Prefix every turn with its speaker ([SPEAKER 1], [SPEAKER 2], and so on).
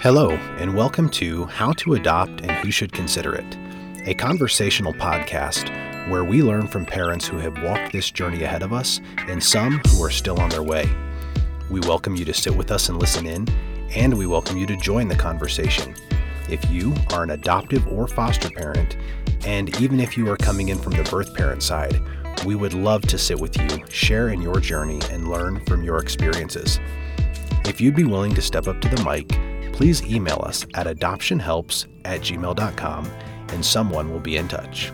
[SPEAKER 1] Hello, and welcome to How to Adopt and Who Should Consider It, a conversational podcast where we learn from parents who have walked this journey ahead of us and some who are still on their way. We welcome you to sit with us and listen in, and we welcome you to join the conversation. If you are an adoptive or foster parent, and even if you are coming in from the birth parent side, we would love to sit with you, share in your journey, and learn from your experiences. If you'd be willing to step up to the mic, please email us at adoptionhelps at gmail.com and someone will be in touch.